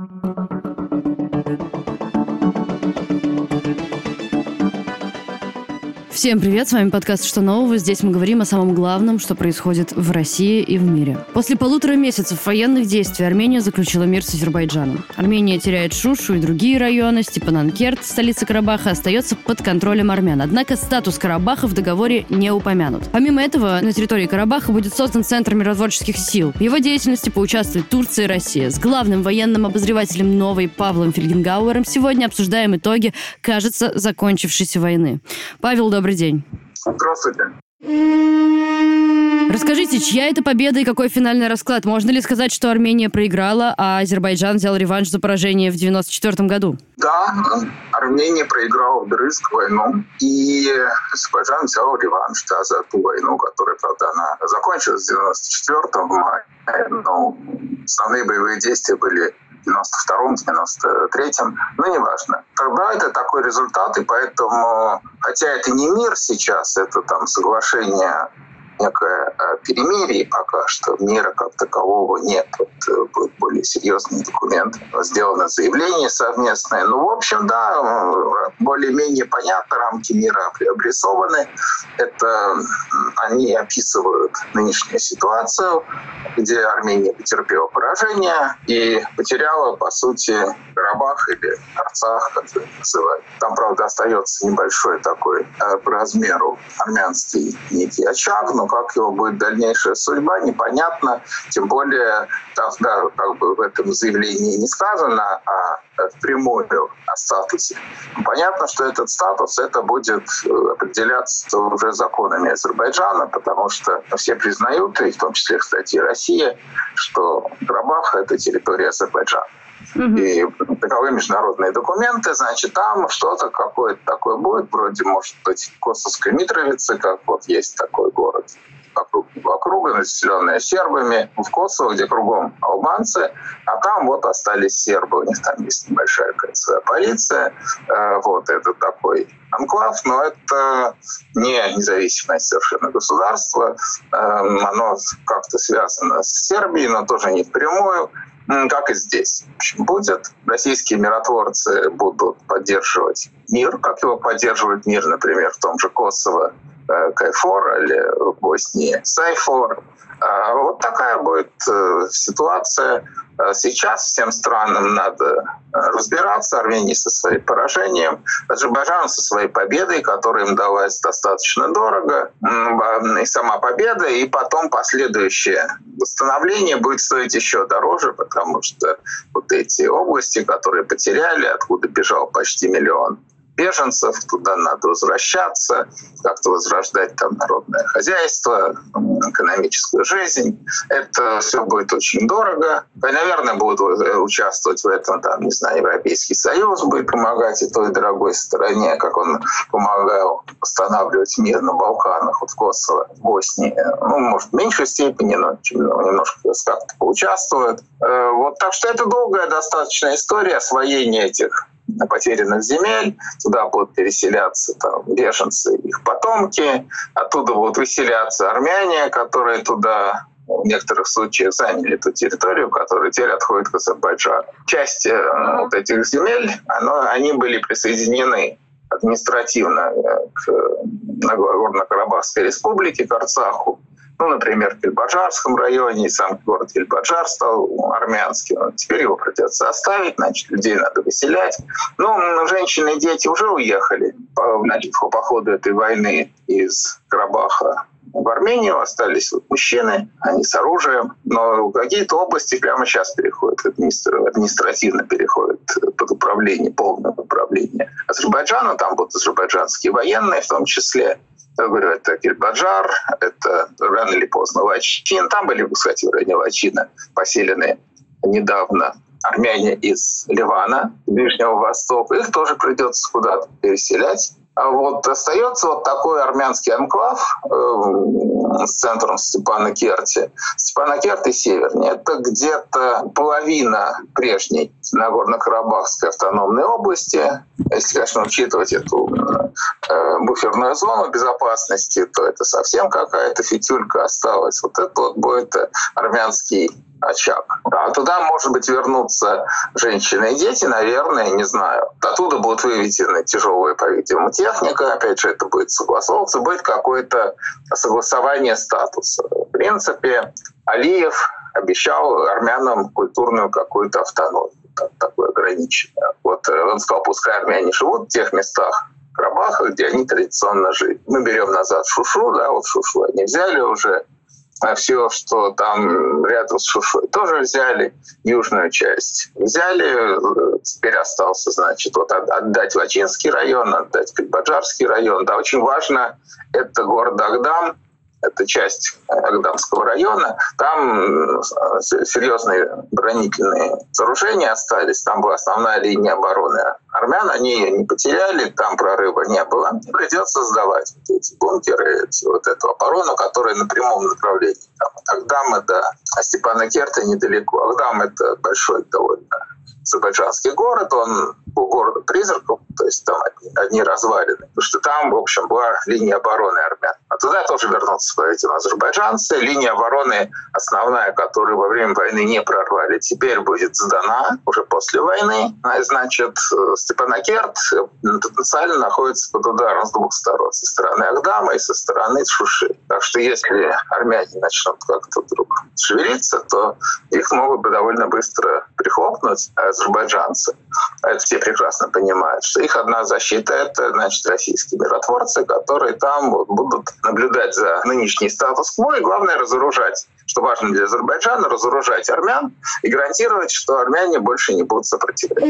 Thank you. Всем привет, с вами подкаст «Что нового?». Здесь мы говорим о самом главном, что происходит в России и в мире. После полутора месяцев военных действий Армения заключила мир с Азербайджаном. Армения теряет Шушу и другие районы. Степананкерт, столица Карабаха, остается под контролем армян. Однако статус Карабаха в договоре не упомянут. Помимо этого, на территории Карабаха будет создан Центр миротворческих сил. В его деятельности поучаствует Турция и Россия. С главным военным обозревателем новой Павлом Фельгенгауэром сегодня обсуждаем итоги, кажется, закончившейся войны. Павел, добрый Добрый день. Здравствуйте. Расскажите, чья это победа и какой финальный расклад? Можно ли сказать, что Армения проиграла, а Азербайджан взял реванш за поражение в 94 году? Да, Армения проиграла вдрызг войну, и Азербайджан взял реванш да, за ту войну, которая, правда, она закончилась в 94 мая. Но основные боевые действия были 92-м, 93-м, ну, неважно. Тогда это такой результат, и поэтому, хотя это не мир сейчас, это там соглашение некое э, перемирие пока что, мира как такового нет. Вот э, будет более серьезный документ. Сделано заявление совместное. Ну, в общем, да, более-менее понятно, рамки мира преобрисованы. Это они описывают нынешнюю ситуацию, где Армения потерпела поражение и потеряла, по сути, Карабах или Арцах, как это называют. Там, правда, остается небольшой такой э, по размеру армянский некий очаг, но как его будет дальнейшая судьба, непонятно. Тем более, там, да, как бы в этом заявлении не сказано, а впрямую о статусе. Понятно, что этот статус это будет э, определяться уже законами Азербайджана, потому что все признают, и в том числе, кстати, и Россия, что Карабах — это территория Азербайджана. И таковы международные документы, значит, там что-то какое-то такое будет, вроде, может быть, Косовской Митровицы, как вот есть такой город округа, населенная сербами, в Косово, где кругом албанцы, а там вот остались сербы, у них там есть небольшая кольцевая полиция, э, вот это такой анклав, но это не независимое совершенно государство, эм, оно как-то связано с Сербией, но тоже не впрямую, как и здесь. В общем, будет. Российские миротворцы будут поддерживать мир, как его поддерживает мир, например, в том же Косово, Э, Кайфор или в Боснии Сайфор. А вот такая будет э, ситуация. А сейчас всем странам надо э, разбираться. Армения со своим поражением, Азербайджан со своей победой, которая им далась достаточно дорого. И сама победа, и потом последующее восстановление будет стоить еще дороже, потому что вот эти области, которые потеряли, откуда бежал почти миллион беженцев, туда надо возвращаться, как-то возрождать там народное хозяйство, экономическую жизнь. Это все будет очень дорого. И, наверное, будут участвовать в этом, там, не знаю, Европейский Союз будет помогать и той дорогой стороне, как он помогал восстанавливать мир на Балканах, вот в Косово, в Боснии. Ну, может, в меньшей степени, но немножко как-то поучаствует. Э, вот, так что это долгая достаточно история освоения этих потерянных земель, туда будут переселяться там, беженцы, их потомки, оттуда будут выселяться армяне, которые туда в некоторых случаях заняли эту территорию, которая теперь отходит к Азербайджану. Часть э, вот этих земель, оно, они были присоединены административно э, к Нагорно-Карабахской республике, к Арцаху. Ну, например, в Кельбаджарском районе, сам город Кельбаджар стал армянским. Теперь его придется оставить, значит, людей надо выселять. Ну, женщины и дети уже уехали значит, по ходу этой войны из Карабаха в Армению остались вот мужчины, они с оружием, но какие-то области прямо сейчас переходят, административно переходят под управление, полное управление Азербайджана, там будут азербайджанские военные в том числе, говорю, это Кельбаджар, это рано или поздно Лачин. Там были, кстати, в Лачина поселены недавно армяне из Ливана, Ближнего Востока. Их тоже придется куда-то переселять. А вот остается вот такой армянский анклав э, с центром Степана Керти. Степана Керти севернее. Это где-то половина прежней Нагорно-Карабахской автономной области. Если, конечно, учитывать эту э, буферную зону безопасности, то это совсем какая-то фитюлька осталась. Вот это вот будет армянский очаг. А туда, может быть, вернутся женщины и дети, наверное, не знаю. Оттуда будут выведены тяжелые, по-видимому, техника. Опять же, это будет согласовываться, будет какое-то согласование статуса. В принципе, Алиев обещал армянам культурную какую-то автономию такое ограниченное. Вот э, он сказал, пускай армяне живут в тех местах, Карабаха, где они традиционно жили. Мы берем назад Шушу, да, вот Шушу они взяли уже, а все, что там рядом с Шушой, тоже взяли южную часть. Взяли, теперь остался, значит, вот отдать Лачинский район, отдать Кальбаджарский район. Да, очень важно, это город Агдам, это часть Агдамского района, там серьезные бронительные сооружения остались, там была основная линия обороны армян, они ее не потеряли, там прорыва не было. Придется сдавать вот эти бункеры, вот эту оборону, которая на прямом направлении. Там, от Агдама до Степана Керта недалеко. Агдам — это большой довольно азербайджанский город, он был городом призраков, то есть там одни, одни развалины. Потому что там, в общем, была линия обороны армян. А туда тоже вернутся, по-видимому, азербайджанцы. Линия обороны основная, которую во время войны не прорвали, теперь будет сдана уже после войны. А, значит, Степанакерт потенциально находится под ударом с двух сторон. Со стороны Агдама и со стороны Шуши. Так что если армяне начнут как-то вдруг шевелиться, то их могут бы довольно быстро прихлопнуть азербайджанцы. Это все прекрасно понимают, что их одна защита — это, значит, российские миротворцы, которые там вот будут наблюдать за нынешний статус-кво и, главное, разоружать что важно для Азербайджана, разоружать армян и гарантировать, что армяне больше не будут сопротивляться.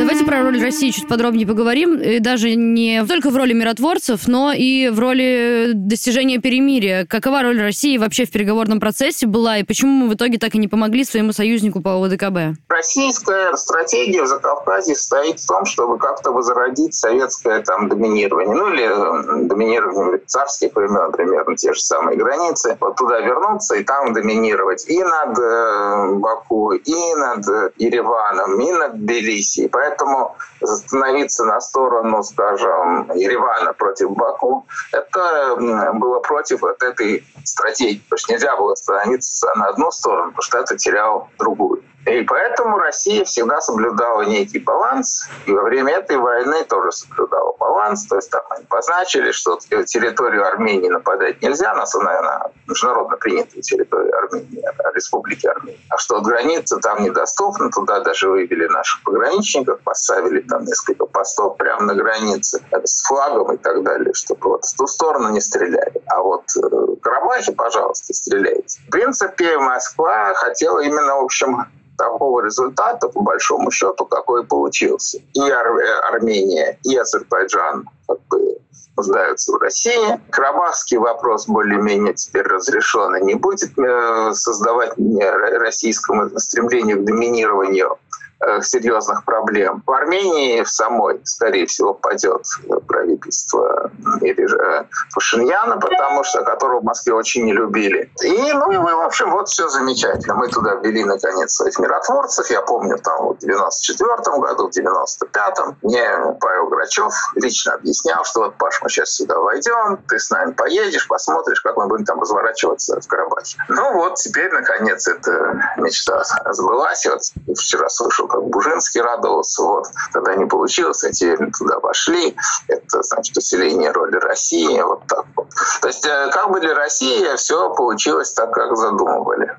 Давайте про роль России чуть подробнее поговорим. И даже не только в роли миротворцев, но и в роли достижения перемирия. Какова роль России вообще в переговорном процессе была, и почему мы в итоге так и не помогли своему союзнику по ОДКБ? Российская стратегия в Закавказье стоит в том, чтобы как-то возродить советское там доминирование. Ну или доминирование царских времен, примерно те же самые границы. Вот туда вернуться вернуться и там доминировать и над э, Баку, и над Ереваном, и над Тбилиси. Поэтому становиться на сторону, скажем, Еревана против Баку, это было против вот этой стратегии. Потому что нельзя было становиться на одну сторону, потому что это терял другую. И поэтому Россия всегда соблюдала некий баланс, и во время этой войны тоже соблюдала баланс. То есть там они позначили, что территорию Армении нападать нельзя, на, на международно принятую территорию Армении, Республики Армения. А что граница там недоступна, туда даже вывели наших пограничников, поставили там несколько постов прямо на границе с флагом и так далее, чтобы вот в ту сторону не стреляли. А вот э, Карабахе, пожалуйста, стреляйте. В принципе, Москва хотела именно, в общем, такого результата, по большому счету, какой получился. И Ар- Армения, и Азербайджан как бы нуждаются в России. Карабахский вопрос более-менее теперь разрешен и не будет э, создавать российскому стремлению к доминированию Э, серьезных проблем. В Армении в самой, скорее всего, падет правительство или же Пашиньяна, потому что которого в Москве очень не любили. И, ну, и мы, в общем, вот все замечательно. Мы туда ввели, наконец, своих миротворцев. Я помню, там, в 94 году, в 95-м мне Павел Грачев лично объяснял, что вот, Паш, мы сейчас сюда войдем, ты с нами поедешь, посмотришь, как мы будем там разворачиваться в Карабахе. Ну вот, теперь, наконец, эта мечта сбылась. Вот вчера слышал как Бужинский радовался, вот, тогда не получилось, а туда вошли, это, значит, усиление роли России, вот так вот. То есть, э, как бы для России все получилось так, как задумывали.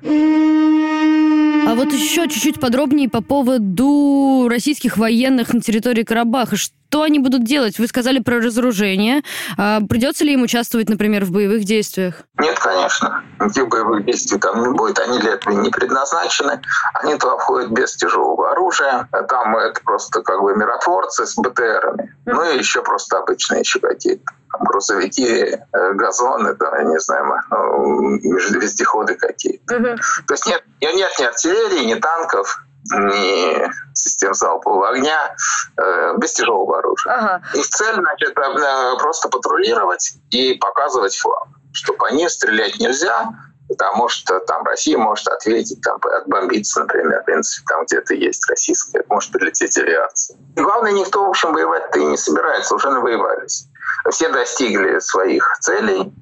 А вот еще чуть-чуть подробнее по поводу российских военных на территории Карабаха. Что они будут делать? Вы сказали про разоружение. А придется ли им участвовать, например, в боевых действиях? Нет, конечно. Никаких боевых действий там не будет. Они для этого не предназначены. Они туда входят без тяжелого оружия. Там это просто как бы миротворцы с БТРами. Ну и еще просто обычные еще какие-то грузовики, э, газоны, там, я не знаю, ну, вездеходы какие-то. Угу. То есть нет, нет ни артиллерии, ни танков, ни систем залпового огня, э, без тяжелого оружия. Ага. Их цель, значит, э, просто патрулировать и показывать флаг, что по ним стрелять нельзя, потому что там Россия может ответить, там, отбомбиться, например, в принципе, там где-то есть российская, может прилететь авиация. И главное, никто, в общем, воевать-то и не собирается, уже навоевались. Все достигли своих целей,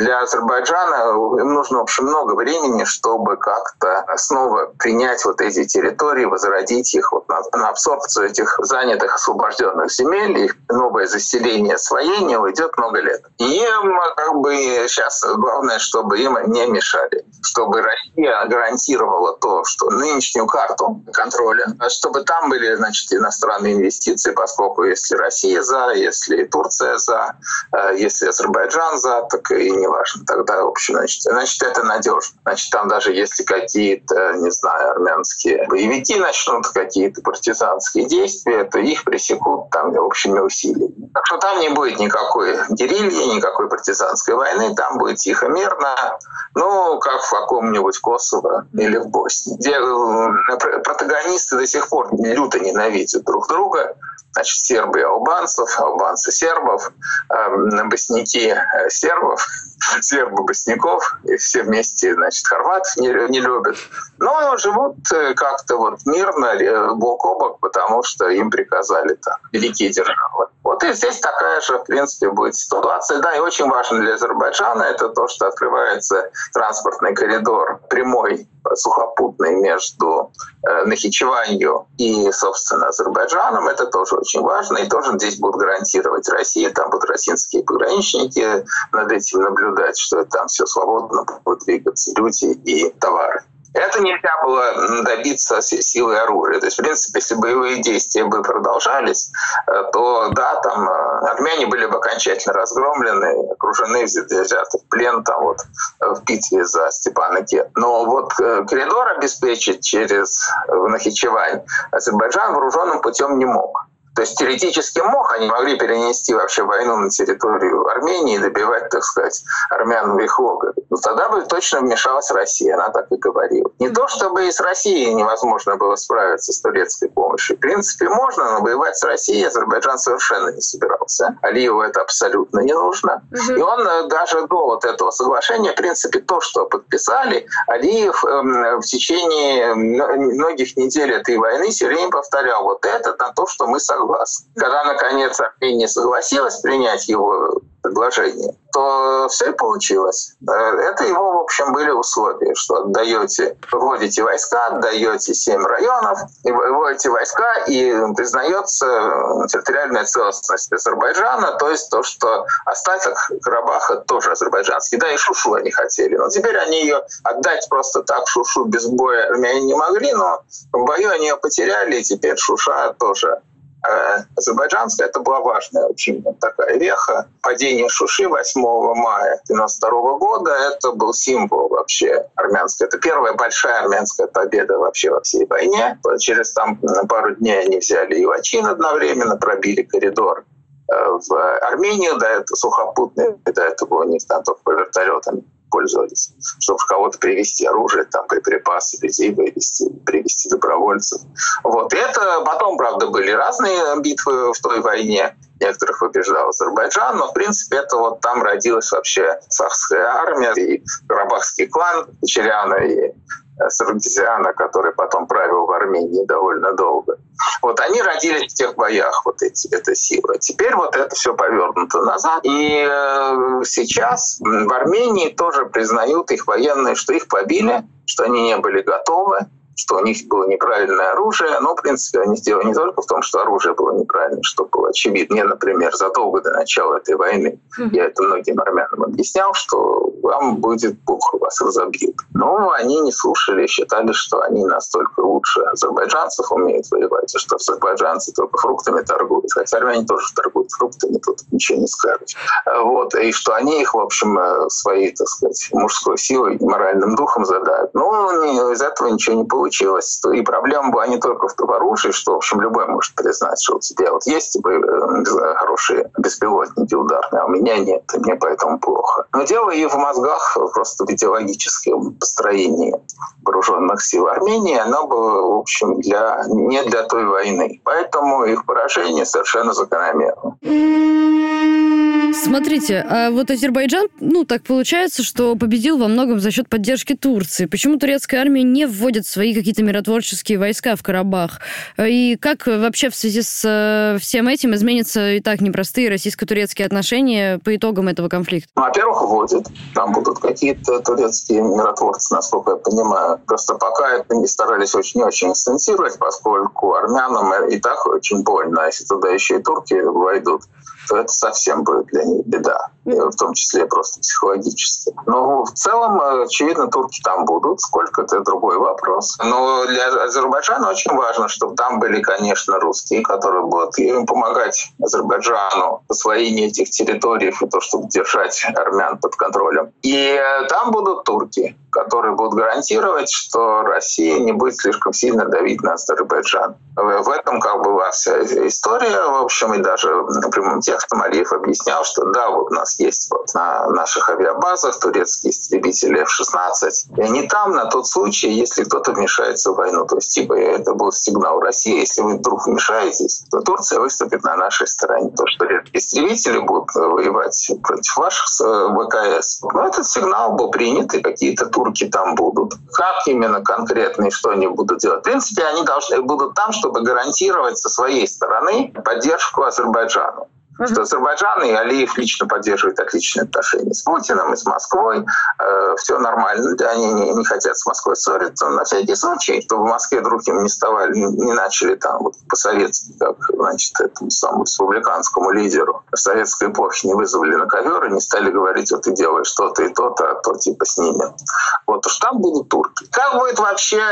для Азербайджана нужно, в общем, много времени, чтобы как-то снова принять вот эти территории, возродить их вот на, на абсорбцию этих занятых освобожденных земель, их новое заселение, освоение уйдет много лет. И им как бы сейчас главное, чтобы им не мешали, чтобы Россия гарантировала то, что нынешнюю карту контроля, чтобы там были, значит, иностранные инвестиции, поскольку если Россия за, если Турция за, э, если Азербайджан за, так и не важно. Тогда, общем, значит, значит, это надежно. Значит, там даже если какие-то, не знаю, армянские боевики начнут какие-то партизанские действия, то их пресекут там общими усилиями. Так что там не будет никакой герильи, никакой партизанской войны, там будет тихо, мирно, ну, как в каком-нибудь Косово или в Боснии, где э, протагонисты до сих пор люто ненавидят друг друга, значит, сербы албанцев, албанцы сербов, э, босники э, сербов, сербы босняков, и все вместе, значит, хорватов не, не любят. Но живут э, как-то вот мирно, э, бок о бок, потому что им приказали так, великие державы. Вот и здесь такая же, в принципе, будет ситуация. Да, и очень важно для Азербайджана это то, что открывается транспортный коридор прямой сухопутный между э, Нахичеванью и, собственно, Азербайджаном. Это тоже очень важно. И тоже здесь будут гарантировать Россия. Там будут российские пограничники над этим наблюдать, что там все свободно будут двигаться люди и товары. Это нельзя было добиться силой оружия. То есть, в принципе, если боевые действия бы продолжались, э, то да, там э, армяне были бы окончательно разгромлены, окружены, взяты в плен там вот в битве за Степанакет. Но вот э, коридор обеспечить через Нахичевань Азербайджан вооруженным путем не мог. То есть теоретически мог, они могли перенести вообще войну на территорию Армении и добивать, так сказать, армян в их логове. Но тогда бы точно вмешалась Россия, она так и говорила. Не то, чтобы и с Россией невозможно было справиться с турецкой помощью. В принципе, можно, но воевать с Россией Азербайджан совершенно не собирался. Алиеву это абсолютно не нужно. Угу. И он э, даже до вот этого соглашения, в принципе, то, что подписали, Алиев эм, в течение многих недель этой войны все время повторял вот это на то, что мы согласны согласны. Когда, наконец, Армения согласилась принять его предложение, то все и получилось. Э, это его, в общем, были условия, что отдаете, вводите войска, отдаете семь районов, и выводите войска, и признается территориальная целостность Азербайджана, то есть то, что остаток Карабаха тоже азербайджанский. Да, и Шушу они хотели. Но теперь они ее отдать просто так Шушу без боя армяне не могли, но в бою они ее потеряли, и теперь Шуша тоже Э, азербайджанская, это была важная очень такая веха. Падение Шуши 8 мая 1992 года, это был символ вообще армянской. Это первая большая армянская победа вообще во всей войне. Через там пару дней они взяли Ивачин одновременно, пробили коридор э, в Армению, до этого сухопутный, до этого у них там только по вертолетам пользовались, чтобы кого-то привести оружие, там, припасы, людей вывести, привести добровольцев. Вот. И это потом, правда, были разные битвы в той войне. Некоторых побеждал Азербайджан, но, в принципе, это вот там родилась вообще Сахская армия и Карабахский клан Черяна и Саргизиана, который потом правил в Армении довольно долго. Вот они родились в тех боях, вот эти, эта сила. Теперь вот это все повернуто назад. И э, сейчас в Армении тоже признают их военные, что их побили, что они не были готовы, что у них было неправильное оружие. Но, в принципе, они сделали не только в том, что оружие было неправильное, что было очевидно. Мне, например, задолго до начала этой войны, я это многим армянам объяснял, что вам будет плохо, вас разобьют. Но они не слушали, считали, что они настолько лучше азербайджанцев умеют воевать, и что азербайджанцы только фруктами торгуют. Хотя армяне тоже торгуют фруктами, тут ничего не скажешь. Вот. И что они их, в общем, э, своей, так сказать, мужской силой моральным духом задают. Но из этого ничего не получилось получилось. И проблема была не только в оружии, что, в общем, любой может признать, что у тебя вот есть типа, э, хорошие беспилотники ударные, а у меня нет, и мне поэтому плохо. Но дело и в мозгах, просто в идеологическом построении вооруженных сил Армении, оно было, в общем, для, не для той войны. Поэтому их поражение совершенно закономерно. Смотрите, а вот Азербайджан, ну, так получается, что победил во многом за счет поддержки Турции. Почему турецкая армия не вводит свои какие-то миротворческие войска в Карабах? И как вообще в связи с э, всем этим изменятся и так непростые российско-турецкие отношения по итогам этого конфликта? Ну, во-первых, вводят. Там будут какие-то турецкие миротворцы, насколько я понимаю. Просто пока это не старались очень-очень инстансировать, поскольку армянам и так очень больно. Если туда еще и турки войдут, то это совсем будет для них беда, в том числе просто психологически. Но в целом, очевидно, турки там будут, сколько это другой вопрос. Но для Азербайджана очень важно, чтобы там были, конечно, русские, которые будут им помогать Азербайджану в освоении этих территорий и то, чтобы держать армян под контролем. И там будут турки, которые будут гарантировать, что Россия не будет слишком сильно давить на Азербайджан. В этом как бы вся история, в общем, и даже прямым текстом Алиев объяснял, что да, вот у нас есть вот на наших авиабазах турецкие истребители F-16, и они там на тот случай, если кто-то вмешается в войну. То есть, типа, это был сигнал России, если вы вдруг вмешаетесь, то Турция выступит на нашей стороне. То, что истребители будут воевать против ваших э, ВКС. Но этот сигнал был принят, и какие-то там будут. Как именно конкретно и что они будут делать? В принципе, они должны будут там, чтобы гарантировать со своей стороны поддержку Азербайджану что Азербайджан и Алиев лично поддерживают отличные отношения с Путиным и с Москвой. Э, все нормально, они не, не хотят с Москвой ссориться. На всякий случай, чтобы в Москве вдруг им не ставали, не начали там вот по-советски, как значит, этому самому республиканскому лидеру в советской эпохе не вызвали на ковер и не стали говорить, вот ты делаешь то-то и то-то, а то типа снимем. Вот уж там будут турки. Как будет вообще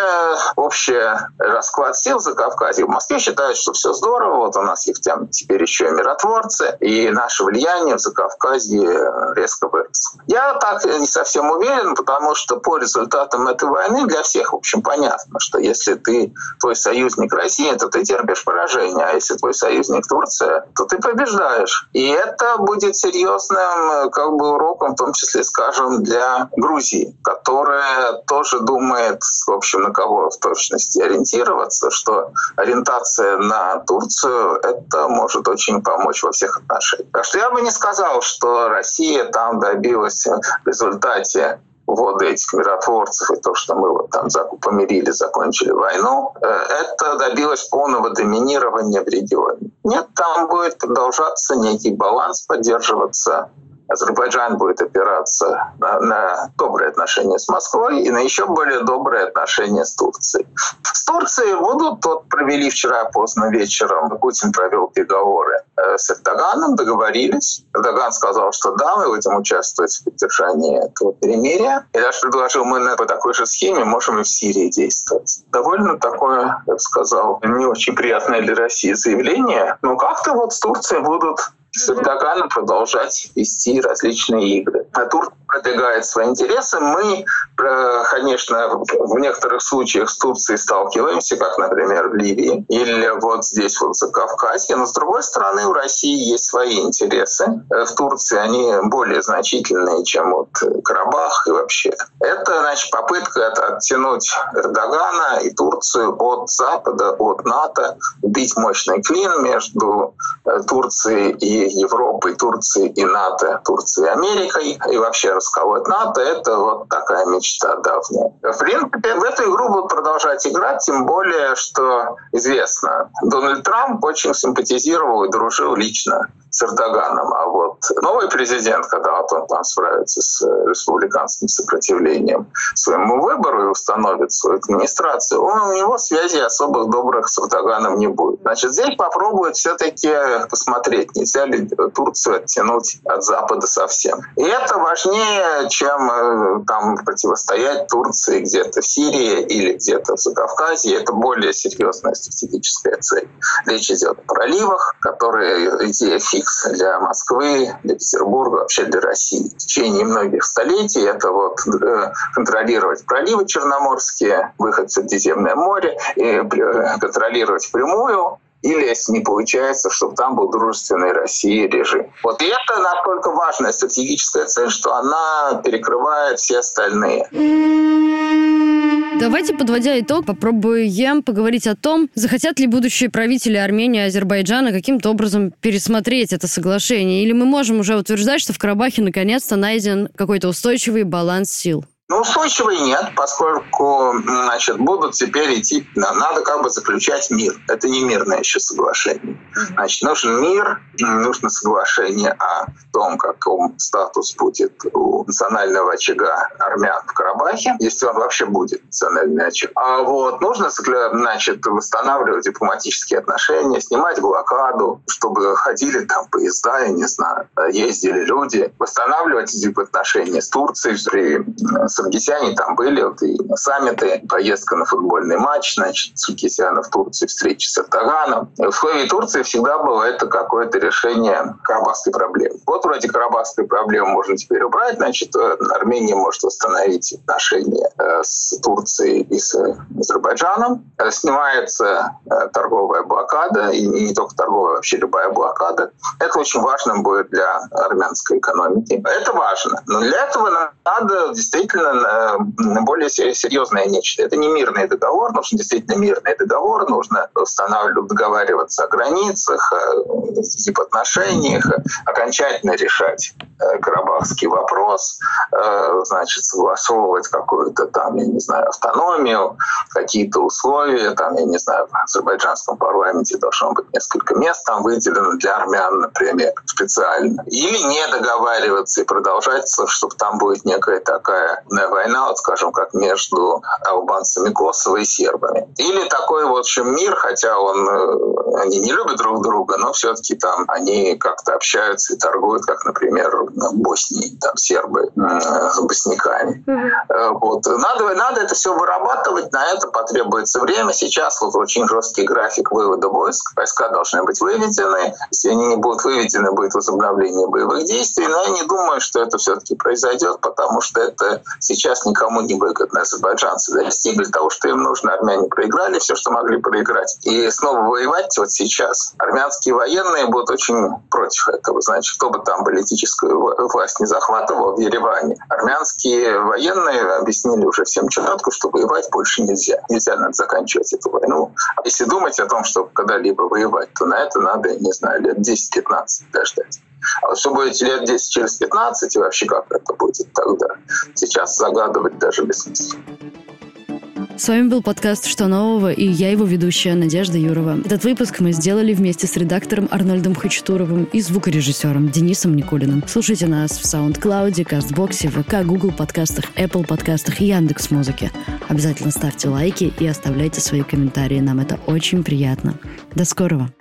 общий расклад сил за Кавказе? В Москве считают, что все здорово, вот у нас их там теперь еще и миротворцы, границы, и наше влияние в Закавказье резко выросло. Я так не совсем уверен, потому что по результатам этой войны для всех, в общем, понятно, что если ты твой союзник Россия, то ты терпишь поражение, а если твой союзник Турция, то ты побеждаешь. И это будет серьезным как бы уроком, в том числе, скажем, для Грузии, которая тоже думает, в общем, на кого в точности ориентироваться, что ориентация на Турцию — это может очень помочь во всех отношениях. Так что я бы не сказал, что Россия там добилась в результате ввода этих миротворцев и то, что мы вот там помирили, закончили войну, э, это добилось полного доминирования в регионе. Нет, там будет продолжаться некий баланс, поддерживаться Азербайджан будет опираться на, на добрые отношения с Москвой и на еще более добрые отношения с Турцией. С Турцией будут, вот провели вчера поздно вечером, Путин провел переговоры э, с Эрдоганом, договорились. Эрдоган сказал, что да, мы будем участвовать в поддержании этого перемирия. И даже предложил, мы по такой же схеме можем и в Сирии действовать. Довольно такое, я бы сказал, не очень приятное для России заявление. Но как-то вот с Турцией будут с Эрдоганом продолжать вести различные игры. А Турция продвигает свои интересы. Мы, э, конечно, в некоторых случаях с Турцией сталкиваемся, как, например, в Ливии или вот здесь вот за Кавказье. Но, с другой стороны, у России есть свои интересы. Э, в Турции они более значительные, чем вот Карабах и вообще. Это, значит, попытка оттянуть Эрдогана и Турцию от Запада, от НАТО, убить мощный клин между э, Турцией и Европой, Турцией и НАТО, Турцией и Америкой, и вообще расколоть НАТО, это вот такая мечта давняя. В принципе, в эту игру будут продолжать играть, тем более, что известно, Дональд Трамп очень симпатизировал и дружил лично с Эрдоганом. А вот новый президент, когда вот он там справится с республиканским сопротивлением своему выбору и установит свою администрацию, он, у него связей особых добрых с Эрдоганом не будет. Значит, здесь попробуют все-таки посмотреть, нельзя ли Турцию оттянуть от Запада совсем. И это важнее, чем э, там противостоять Турции где-то в Сирии или где-то в Закавказье. Это более серьезная стратегическая цель. Речь идет о проливах, которые идея фикс для Москвы, для Петербурга, вообще для России. В течение многих столетий это вот э, контролировать проливы черноморские, выход в Средиземное море, и э, контролировать прямую или, если не получается, чтобы там был дружественный России режим. Вот и это настолько важная стратегическая цель, что она перекрывает все остальные. Давайте, подводя итог, попробуем поговорить о том, захотят ли будущие правители Армении и Азербайджана каким-то образом пересмотреть это соглашение, или мы можем уже утверждать, что в Карабахе наконец-то найден какой-то устойчивый баланс сил. Ну, устойчивой нет, поскольку значит, будут теперь идти, надо как бы заключать мир. Это не мирное еще соглашение. Значит, нужен мир, нужно соглашение о том, каком статус будет у национального очага армян в Карабахе, если он вообще будет национальный очаг. А вот нужно значит, восстанавливать дипломатические отношения, снимать блокаду, чтобы ходили там поезда, я не знаю, ездили люди, восстанавливать эти отношения с Турцией, с Саркисяне там были, вот и саммиты, поездка на футбольный матч, значит, Саркисяна в Турции, встреча с Эрдоганом. В условии Турции всегда было это какое-то решение карабахской проблемы. Вот вроде карабахской проблемы можно теперь убрать, значит, э, Армения может восстановить отношения э, с Турцией и с Азербайджаном. Э, снимается торговая блокада, и не только торговая, вообще любая блокада. Это очень важно будет для армянской экономики. Это важно. Но для этого надо действительно действительно более серьезное нечто. Это не мирный договор, нужен действительно мирный договор, нужно устанавливать, договариваться о границах, о отношениях, окончательно решать э, карабахский вопрос, э, значит, согласовывать какую-то там, я не знаю, автономию, какие-то условия, там, я не знаю, в азербайджанском парламенте должно быть несколько мест там выделено для армян, например, специально. Или не договариваться и продолжать, чтобы там будет некая такая война, вот скажем, как между албанцами Косово и сербами. Или такой, в общем, мир, хотя он, э, они не любят друг друга, но все-таки там они как-то общаются и торгуют, как, например, Боснии, там сербы с босняками. Mm-hmm. Вот. Надо, надо это все вырабатывать, на это потребуется время. Сейчас вот очень жесткий график вывода войск. Войска должны быть выведены. Если они не будут выведены, будет возобновление боевых действий. Но я не думаю, что это все-таки произойдет, потому что это сейчас никому не выгодно. Азербайджанцы достигли того, что им нужно. Армяне проиграли все, что могли проиграть. И снова воевать вот сейчас. Армянские военные будут очень против этого. Значит, кто бы там политическую власть не захватывал в Ереване, армянские военные объяснили уже всем четко, что воевать больше нельзя. Нельзя надо заканчивать эту войну. А если думать о том, чтобы когда-либо воевать, то на это надо, не знаю, лет 10-15 дождать. А что будет лет 10 через 15 и вообще как это будет тогда? Сейчас загадывать даже бессмысленно. С вами был подкаст «Что нового» и я его ведущая Надежда Юрова. Этот выпуск мы сделали вместе с редактором Арнольдом Хачатуровым и звукорежиссером Денисом Никулиным. Слушайте нас в SoundCloud, Кастбоксе, ВК, Google подкастах, Apple подкастах и Яндекс Музыке. Обязательно ставьте лайки и оставляйте свои комментарии. Нам это очень приятно. До скорого!